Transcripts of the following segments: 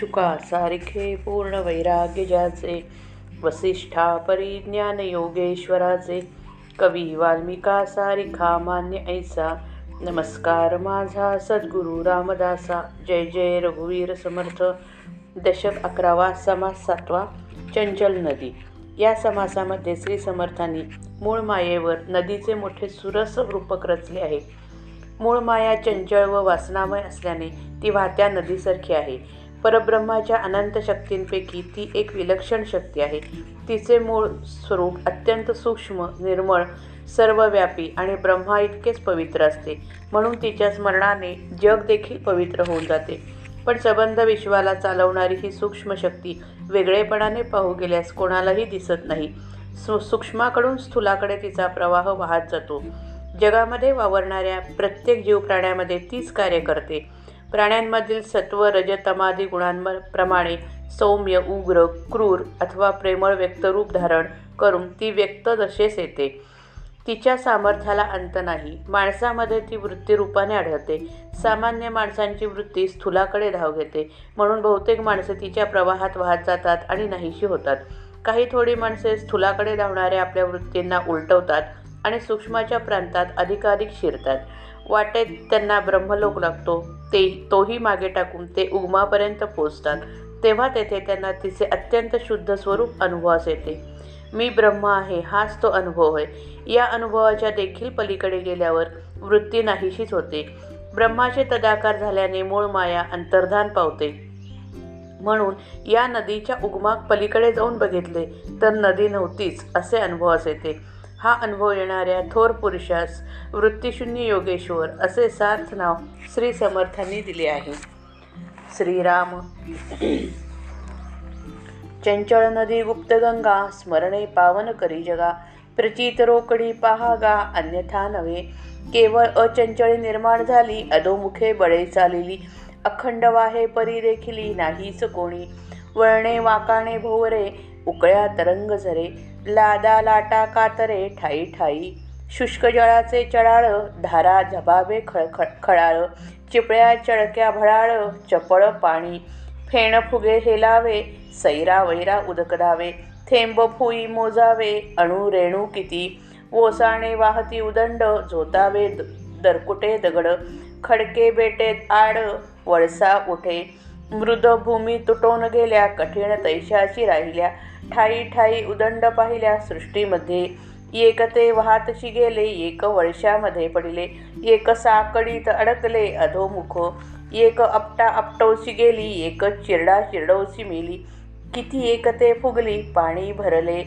शुका सारिखे पूर्ण वैराग्य ज्याचे वसिष्ठा परिज्ञान योगेश्वराचे कवी वाल्मिका सारिखा मान्य ऐसा नमस्कार माझा सद्गुरू रामदासा जय जय रघुवीर समर्थ दशक अकरावा समास सातवा चंचल नदी. या समासामध्ये श्री समर्थांनी मूळ मायेवर नदीचे मोठे सुरस रूपक रचले आहे. मूळ माया चंचल व वासनामय असल्याने ती वाहत्या नदीसारखी आहे. परब्रह्माच्या अनंत शक्तींपैकी ती एक विलक्षण शक्ती आहे. तिचे मूळ स्वरूप अत्यंत सूक्ष्म निर्मळ सर्वव्यापी आणि ब्रह्मा इतकेच पवित्र असते. म्हणून तिच्या स्मरणाने जग देखील पवित्र होऊन जाते. पण सबंध विश्वाला चालवणारी ही सूक्ष्म शक्ती वेगळेपणाने पाहू गेल्यास कोणालाही दिसत नाही. सु सूक्ष्माकडून स्थूलाकडे तिचा प्रवाह वाहत जातो. जगामध्ये वावरणाऱ्या प्रत्येक जीवप्राण्यामध्ये तीच कार्य करते. प्राण्यांमधील सत्व रजतमादी गुणांप्रमाणे सौम्य उग्र क्रूर अथवा प्रेमळ व्यक्तरूप धारण करून ती व्यक्त दशेस येते. तिच्या सामर्थ्याला अंत नाही. माणसामध्ये ती वृत्तीरूपाने आढळते. सामान्य माणसांची वृत्ती स्थूलाकडे धाव घेते. म्हणून बहुतेक माणसे तिच्या प्रवाहात वाहत जातात आणि नाहीशी होतात. काही थोडी माणसे स्थूलाकडे धावणाऱ्या आपल्या वृत्तींना उलटवतात आणि सूक्ष्माच्या प्रांतात अधिकाधिक शिरतात. वाटेत त्यांना ब्रह्मलोक लागतो. ते तोही मागे टाकून ते उगमापर्यंत पोचतात तेव्हा तेथे त्यांना तिचे अत्यंत शुद्ध स्वरूप अनुभवास येते. मी ब्रह्म आहे हाच तो अनुभव आहे. या अनुभवाच्या देखील पलीकडे गेल्यावर वृत्ती नाहीशीच होते. ब्रह्माचे तदाकार झाल्याने मूळ माया अंतर्धान पावते. म्हणून या नदीच्या उगमाक पलीकडे जाऊन बघितले तर नदी नव्हतीच असे अनुभवास येते. हा अनुभव येणाऱ्या थोर पुरुषास वृत्तीशून्य योगेश्वर असे सार्थ नाव श्री समर्थांनी दिले आहे. श्रीराम. चंचळ नदी गुप्त गंगा स्मरणे पावन करी जगा प्रचित रोकडी पहागा अन्यथा नव्हे. केवळ अचंचळी निर्माण झाली अधोमुखे बळे चालिली. अखंड वाहे परी देखिली नाहीच कोणी. वळणे वाकाणे भोवरे उकळ्या तरंग झरे. लादा लाटा कातरे ठाई ठाई. शुष्क जळाचे चढाळ धारा झबाबे खळखळ खळाळ. चिपळ्या चळक्या भळाळ चपळ पाणी. फेण फुगे हेलावे सैरा वैरा उदकदावे थेंब फुई मोजावे अणू रेणू किती. ओसाणे वाहती उदंड झोतावे दरकुटे दगड. खडके बेटेत आड वळसा उठे. मृद भूमी तुटून गेल्या कठीण तैशाची राहिल्या ठाई ठाई उदंड पाहिल्या सृष्टीमध्ये. एक ते वाहतशी गेले एक वर्षामध्ये पडले एक साकडीत अडकले अधोमुख एक आपटा आपटवशी गेली एक चिरडा चिरडवशी मेली. किती एक ते फुगली पाणी भरले.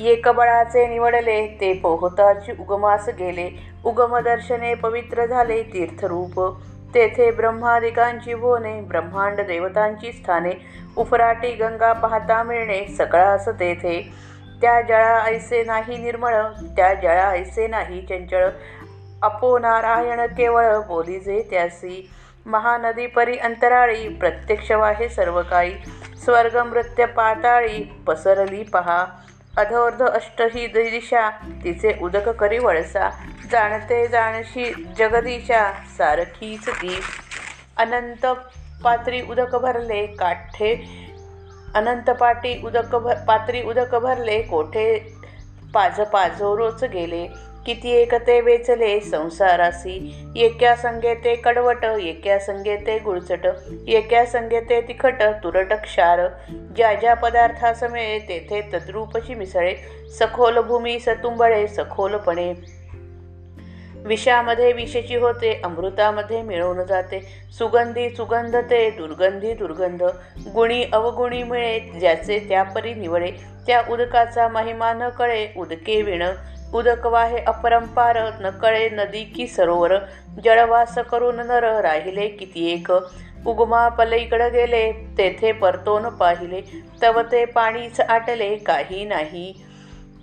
एक बळाचे निवडले ते पोहताची उगमास गेले. उगमदर्शने पवित्र झाले तीर्थरूप. तेथे ब्रह्मादिकांची बोने ब्रह्मांड देवतांची स्थाने उफराटी गंगा पाहता मिळणे सगळास तेथे. त्या जळा ऐसे नाही निर्मळ त्या जळा ऐसे नाही चंचळ. अपो नारायण केवळ बोलीजे त्यासी. महानदी परी अंतराळी प्रत्यक्ष वाहे सर्व काही स्वर्ग मृत्य पाताळी पसरली पहा. अधोर्ध अष्टही दिशा तिचे उदक करी वळसा जाणते जाणशी जगदीशा सारखीच ती. अनंत पात्री उदक भरले काठे अनंत पाटी उदक भर पात्री उदक भरले कोठे? पाज पाजोरोच गेले. किती एक ते वेचले संसारासी. एक्या संगे ते कडवट एक्या संगे ते गुळचट एक्या संगे ते तिखट तुरट क्षार. ज्या ज्या पदार्थासमिळे तेथे तद्रूपची मिसळे सखोल भूमी सतुंबळे सखोलपणे. विषामध्ये विषची होते अमृतामध्ये मिळवून जाते. सुगंधी सुगंध ते दुर्गंधी दुर्गंध. गुणी अवगुणी मिळे ज्याचे त्यापरी निवडे. त्या उदकाचा महिमा न कळे उदके विण. उदक वाहे अपरंपार नकळे नदी की सरोवर. जळवास करून नर राहिले किती एक. उगमा पलीकडं गेले तेथे परतोन पाहिले. तव ते पाणीच आटले काही नाही.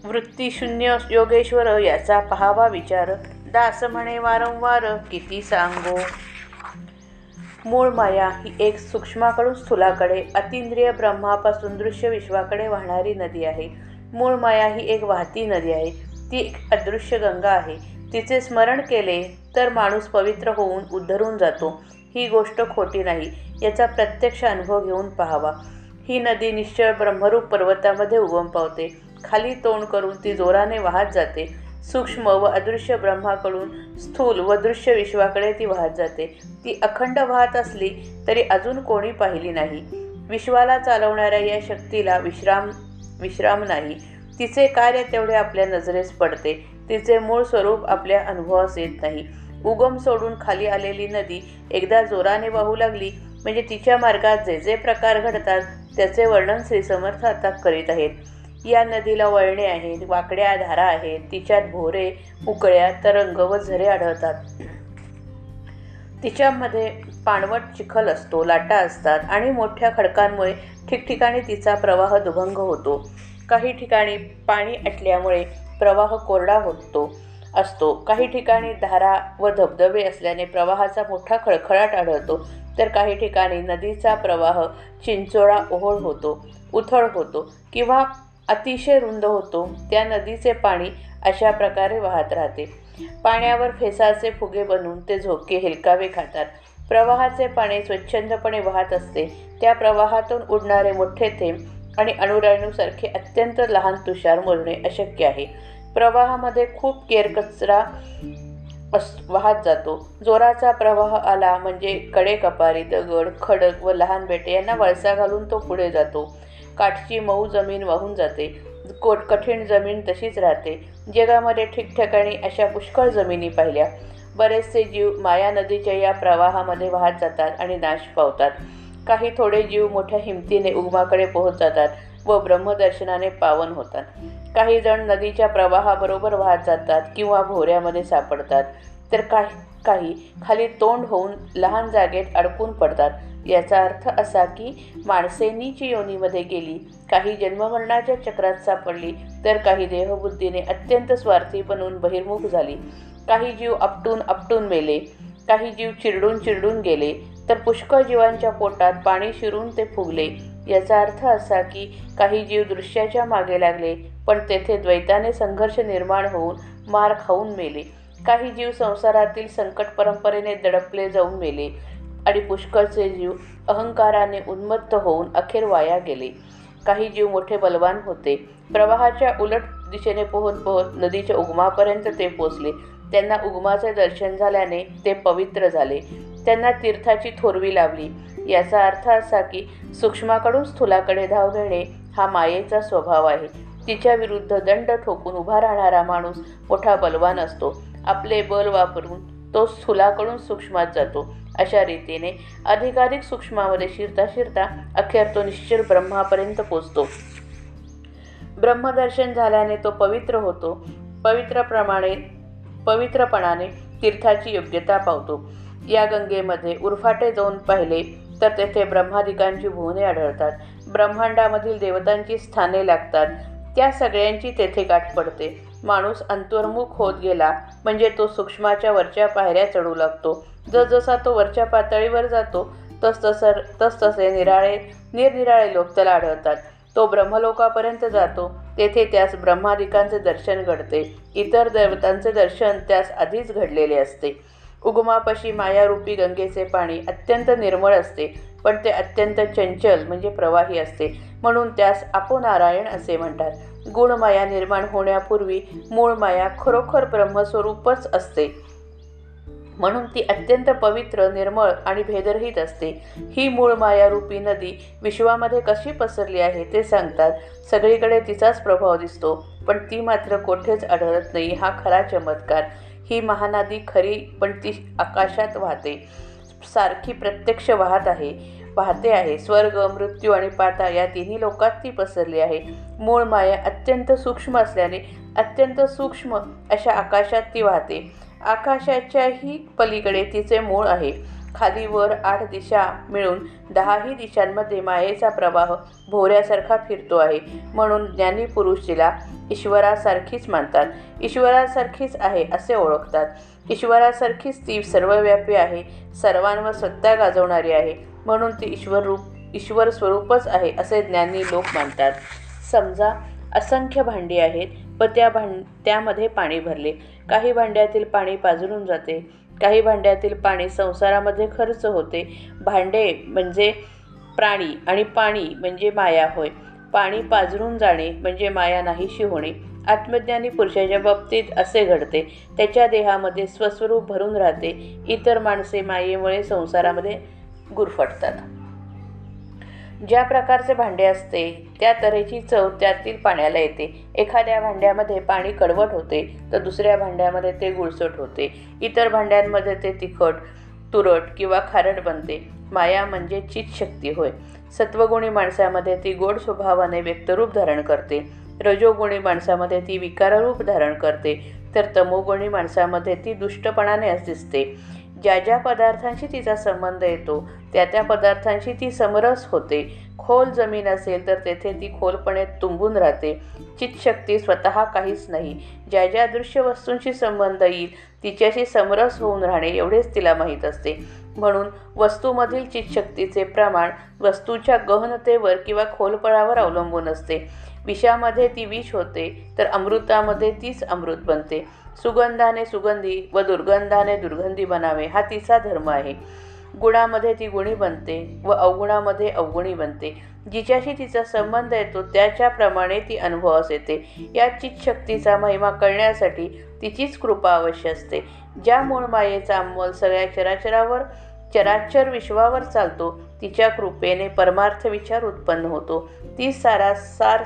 वृत्तीशून्य योगेश्वर याचा पहावा विचार. दास म्हणे वारंवार किती सांगो? मूळ माया ही एक सूक्ष्माकडून स्थूलाकडे अतिंद्रिय ब्रह्मापासून दृश्य विश्वाकडे वाहणारी नदी आहे. मूळ माया ही एक वाहती नदी आहे. ती एक अदृश्य गंगा आहे. तिचे स्मरण केले तर माणूस पवित्र होऊन उद्धरून जातो. ही गोष्ट खोटी नाही याचा प्रत्यक्ष अनुभव घेऊन पाहावा. ही नदी निश्चळ ब्रह्मरूप पर्वतामध्ये उगम पावते. खाली तोंड करून ती जोराने वाहत जाते. सूक्ष्म व अदृश्य ब्रह्माकडून स्थूल व दृश्य विश्वाकडे ती वाहत जाते. ती अखंड वाहत असली तरी अजून कोणी पाहिली नाही. विश्वाला चालवणाऱ्या या शक्तीला विश्राम विश्राम नाही. तिचे कार्य तेवढे आपल्या नजरेस पडते. तिचे मूळ स्वरूप आपल्या अनुभवास येत नाही. उगम सोडून खाली आलेली नदी एकदा जोराने वाहू लागली म्हणजे तिच्या मार्गात जे जे प्रकार घडतात त्याचे वर्णन श्री समर्थ आता करीत आहेत. या नदीला वळणे आहेत वाकड्या धारा आहेत तिच्यात भोरे उकळ्या तरंग व झरे आढळतात. तिच्यामध्ये पाणवट चिखल असतो लाटा असतात आणि मोठ्या खडकांमुळे ठिकठिकाणी तिचा प्रवाह दुभंग होतो. काही ठिकाणी पाणी आटल्यामुळे प्रवाह कोरडा होतो असतो. काही ठिकाणी धारा व धबधबे असल्याने प्रवाहाचा मोठा खळखळाट आढळतो. तर काही ठिकाणी नदीचा प्रवाह चिंचोळा ओहोळ होतो उथळ होतो किंवा अतिशय रुंद होतो. त्या नदीचे पाणी अशा प्रकारे वाहत राहते. पाण्यावर फेसाचे फुगे बनवून ते झोके हेलकावे खातात. प्रवाहाचे पाणी स्वच्छंदपणे वाहत असते. त्या प्रवाहातून उडणारे मोठे थेंब आणि अणुराणूसारखे अत्यंत लहान तुषार मोजणे अशक्य आहे. प्रवाहामध्ये खूप केरकचरा अस वाहत जातो. जोराचा प्रवाह आला म्हणजे कडे कपारी दगड खडक व लहान बेटे यांना वळसा घालून तो पुढे जातो. काठची मऊ जमीन वाहून जाते. कोट कठीण जमीन तशीच राहते. जगामध्ये ठिकठिकाणी अशा पुष्कळ जमिनी पाहिल्या. बरेचसे जीव माया नदीच्या या प्रवाहामध्ये वाहत जातात आणि नाश पावतात. काही थोडे जीव मोठ्या हिमतीने उगमाकडे पोहोच जातात व ब्रह्मदर्शनाने पावन होतात. काही जण नदीच्या प्रवाहाबरोबर वाहत जातात किंवा भोऱ्यामध्ये सापडतात. तर काही काही खाली तोंड होऊन लहान जागेत अडकून पडतात. याचा अर्थ असा की माणसे नीच योनीमध्ये गेली काही जन्ममरणाच्या चक्रात सापडली तर काही देहबुद्धीने अत्यंत स्वार्थी बनून बहिर्मुख झाली. काही जीव आपटून आपटून मेले काही जीव चिरडून चिरडून गेले तर पुष्कळ जीवांच्या पोटात पाणी शिरून ते फुगले. याचा अर्थ असा की काही जीव दृश्याच्या मागे लागले पण तेथे द्वैताने संघर्ष निर्माण होऊन मार खाऊन मेले. काही जीव संसारातील संकट परंपरेने दडपले जाऊन मेले आणि पुष्कळचे जीव अहंकाराने उन्मत्त होऊन अखेर वाया गेले. काही जीव मोठे बलवान होते. प्रवाहाच्या उलट दिशेने पोहत पोहत नदीच्या उगमापर्यंत ते पोचले. त्यांना उगमाचे दर्शन झाल्याने ते पवित्र झाले. त्यांना तीर्थाची थोरवी लावली याचा अर्थ असा की सूक्ष्माकडून स्थूलाकडे धाव घेणे हा मायेचा स्वभाव आहे. तिच्या विरुद्ध दंड ठोकून उभा राहणारा माणूस मोठा बलवान असतो. आपले बल वापरून तो स्थूलाकडून सूक्ष्मात जातो. अशा रीतीने अधिकाधिक सूक्ष्मामध्ये शिरता शिरता अखेर तो निश्चिर ब्रह्मापर्यंत पोचतो. ब्रह्मदर्शन झाल्याने तो पवित्र होतो. पवित्रप्रमाणे पवित्रपणाने तीर्थाची योग्यता पावतो. या गंगेमध्ये उरफाटे जाऊन पाहिले तर तेथे ब्रह्मादिकांची भुवने आढळतात. ब्रह्मांडामधील देवतांची स्थाने लागतात. त्या सगळ्यांची तेथे गाठ पडते. माणूस अंतर्मुख होत गेला म्हणजे तो सूक्ष्माच्या वरच्या पायऱ्या चढू लागतो. जसजसा तो वरच्या पातळीवर जातो तसतसं तसतसे निराळे निरनिराळे लोक त्याला आढळतात. तो ब्रह्मलोकापर्यंत जातो. तेथे त्यास ब्रह्मादिकांचे दर्शन घडते. इतर देवतांचे दर्शन त्यास आधीच घडलेले असते. उगमापाशी मायारूपी गंगेचे पाणी अत्यंत निर्मळ असते पण ते अत्यंत चंचल म्हणजे प्रवाही असते. म्हणून त्यास नारायण असे म्हणतात. गुणमाया निर्माण होण्यापूर्वी मूळ माया खरोखर ब्रह्मस्वरूपच असते. म्हणून ती अत्यंत पवित्र निर्मळ आणि भेदरहित असते. ही मूळ मायारूपी नदी विश्वामध्ये कशी पसरली आहे ते सांगतात. सगळीकडे तिचाच प्रभाव दिसतो पण ती मात्र कोठेच आढळत नाही हा खरा चमत्कार. ही महानदी खरी पण ती आकाशात वाहते. सारखी प्रत्यक्ष वाहत आहे वाहते आहे. स्वर्ग मृत्यू आणि पाता या तिन्ही लोकात ती पसरली आहे. मूळ माया अत्यंत सूक्ष्म असल्याने अत्यंत सूक्ष्म अशा आकाशात ती वाहते. आकाशाच्याही पलीकडे तिचे मूळ आहे. खाली वर आठ दिशा मिळून दहाही दिशांमध्ये मायेचा प्रवाह भोऱ्यासारखा फिरतो आहे. म्हणून ज्ञानी पुरुष तिला ईश्वरासारखीच मानतात. ईश्वरासारखीच आहे असे ओळखतात. ईश्वरासारखीच ती सर्वव्यापी आहे सर्वांवर सत्ता गाजवणारी आहे. म्हणून ती ईश्वर रूप ईश्वर स्वरूपच आहे असे ज्ञानी लोक मानतात. समजा असंख्य भांडी आहेत व त्या भांड त्यामध्ये पाणी भरले. काही भांड्यातील पाणी पाजरून जाते. काही भांड्यातील पाणी संसारामध्ये खर्च होते. भांडे म्हणजे प्राणी आणि पाणी म्हणजे माया होय. पाणी पाझरून जाणे म्हणजे माया नाहीशी होणे. आत्मज्ञानी पुरुषाच्या बाबतीत असे घडते. त्याच्या देहामध्ये स्वस्वरूप भरून राहते. इतर माणसे मायेमुळे संसारामध्ये गुरफटतात. ज्या प्रकारचे भांडे असते त्या तऱ्हेची चव त्यातील पाण्याला येते. एखाद्या भांड्यामध्ये पाणी कडवट होते तर दुसऱ्या भांड्यामध्ये ते गुळसट होते. इतर भांड्यांमध्ये ते तिखट तुरट किंवा खारट बनते. माया म्हणजे चित शक्ती होय. सत्वगुणी माणसामध्ये ती गोड स्वभावाने व्यक्तरूप धारण करते. रजोगुणी माणसामध्ये ती विकाररूप धारण करते. तर तमोगुणी माणसामध्ये ती दुष्टपणाने दिसते. ज्या ज्या पदार्थांशी तिचा संबंध येतो त्या त्या पदार्थांशी ती समरस होते. खोल जमीन असेल तर तेथे ती खोलपणे तुंबून राहते. चितशक्ती स्वतः काहीच नाही. ज्या ज्या दृश्य वस्तूंशी संबंध येईल तिच्याशी समरस होऊन राहणे एवढेच तिला माहीत असते. म्हणून वस्तूमधील चितशक्तीचे प्रमाण वस्तूच्या गहनतेवर किंवा खोलपणावर अवलंबून असते. विषामध्ये ती विष होते तर अमृतामध्ये तीच अमृत बनते. सुगंधाने सुगंधी व दुर्गंधाने दुर्गंधी बनावे हा तिचा धर्म आहे. गुणामध्ये ती गुणी बनते व अवगुणामध्ये अवगुणी बनते. जिच्याशी तिचा संबंध येतो त्याच्याप्रमाणे ती अनुभवास येते. या चितशक्तीचा महिमा कळण्यासाठी तिचीच कृपा अवश्य असते. ज्या मूळ मायेचा अंमल सगळ्या चराचरावर चराचर विश्वावर चालतो तिच्या कृपेने परमार्थ विचार उत्पन्न होतो. ती सारासार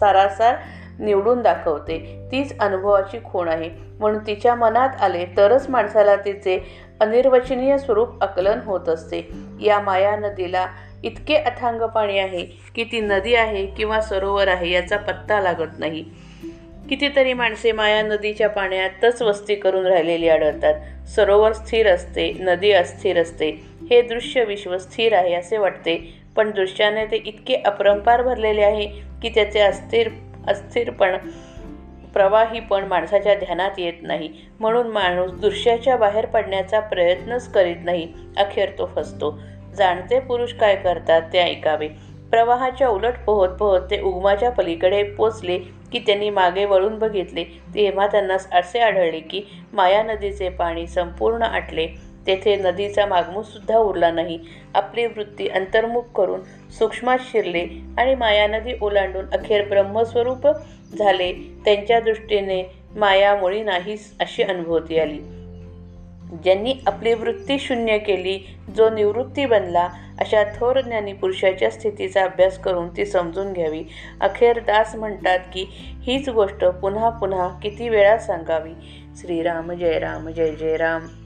सारासार निवडून दाखवते. तीच अनुभवाची खूण आहे. म्हणून तिच्या मनात आले तरच माणसाला तिचे अनिर्वचनीय स्वरूप आकलन होत असते. या माया नदीला इतके अथांग पाणी आहे की ती नदी आहे किंवा सरोवर आहे याचा पत्ता लागत नाही. कितीतरी माणसे माया नदीच्या पाण्यातच वस्ती करून राहिलेली आढळतात. सरोवर स्थिर असते नदी अस्थिर असते. हे दृश्य विश्व स्थिर आहे असे वाटते पण दृश्याने ते इतके अपरंपार भरलेले आहे की त्याचे अस्थिर अस्थिरपण प्रवाही पण माणसाच्या ध्यानात येत नाही. म्हणून माणूस दृश्याच्या बाहेर पडण्याचा प्रयत्नच करीत नाही. अखेर तो फसतो. जाणते पुरुष काय करतात ते ऐकावे. प्रवाहाच्या उलट पोहत पोहत ते उगमाच्या पलीकडे पोचले की त्यांनी मागे वळून बघितले. तेव्हा त्यांना असे आढळले की माया नदीचे पाणी संपूर्ण आटले. तेथे नदीचा मागमूसुद्धा उरला नाही. आपली वृत्ती अंतर्मुख करून सूक्ष्मात शिरले आणि मायानदी ओलांडून अखेर ब्रह्मस्वरूप झाले. त्यांच्या दृष्टीने मायामुळे नाहीस अशी अनुभूती आली. ज्यांनी आपली वृत्ती शून्य केली जो निवृत्ती बनला अशा थोर ज्ञानी पुरुषाच्या स्थितीचा अभ्यास करून ती समजून घ्यावी. अखेर दास म्हणतात की हीच गोष्ट पुन्हा पुन्हा किती वेळा सांगावी. श्रीराम जय राम जय जय राम.